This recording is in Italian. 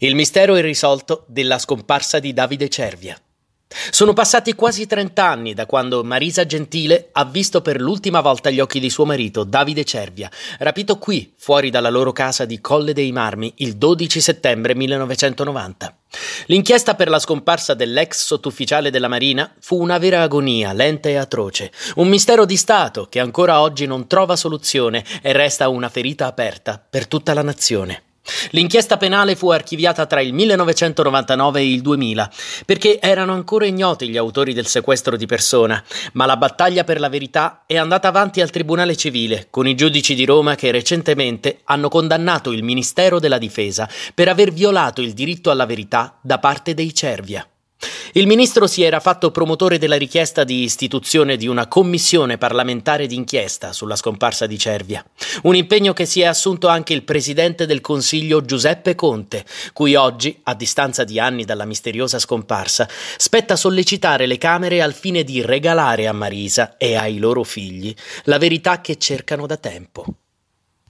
Il mistero irrisolto della scomparsa di Davide Cervia. Sono passati quasi trent'anni da quando Marisa Gentile ha visto per l'ultima volta gli occhi di suo marito, Davide Cervia, rapito qui, fuori dalla loro casa di Colle dei Marmi, il 12 settembre 1990. L'inchiesta per la scomparsa dell'ex sottufficiale della Marina fu una vera agonia, lenta e atroce, un mistero di Stato che ancora oggi non trova soluzione e resta una ferita aperta per tutta la nazione. L'inchiesta penale fu archiviata tra il 1999 e il 2000 perché erano ancora ignoti gli autori del sequestro di persona, ma la battaglia per la verità è andata avanti al Tribunale Civile con i giudici di Roma che recentemente hanno condannato il Ministero della Difesa per aver violato il diritto alla verità da parte dei Cervia. Il ministro si era fatto promotore della richiesta di istituzione di una commissione parlamentare d'inchiesta sulla scomparsa di Cervia, un impegno che si è assunto anche il presidente del Consiglio Giuseppe Conte, cui oggi, a distanza di anni dalla misteriosa scomparsa, spetta sollecitare le Camere al fine di regalare a Marisa e ai loro figli la verità che cercano da tempo.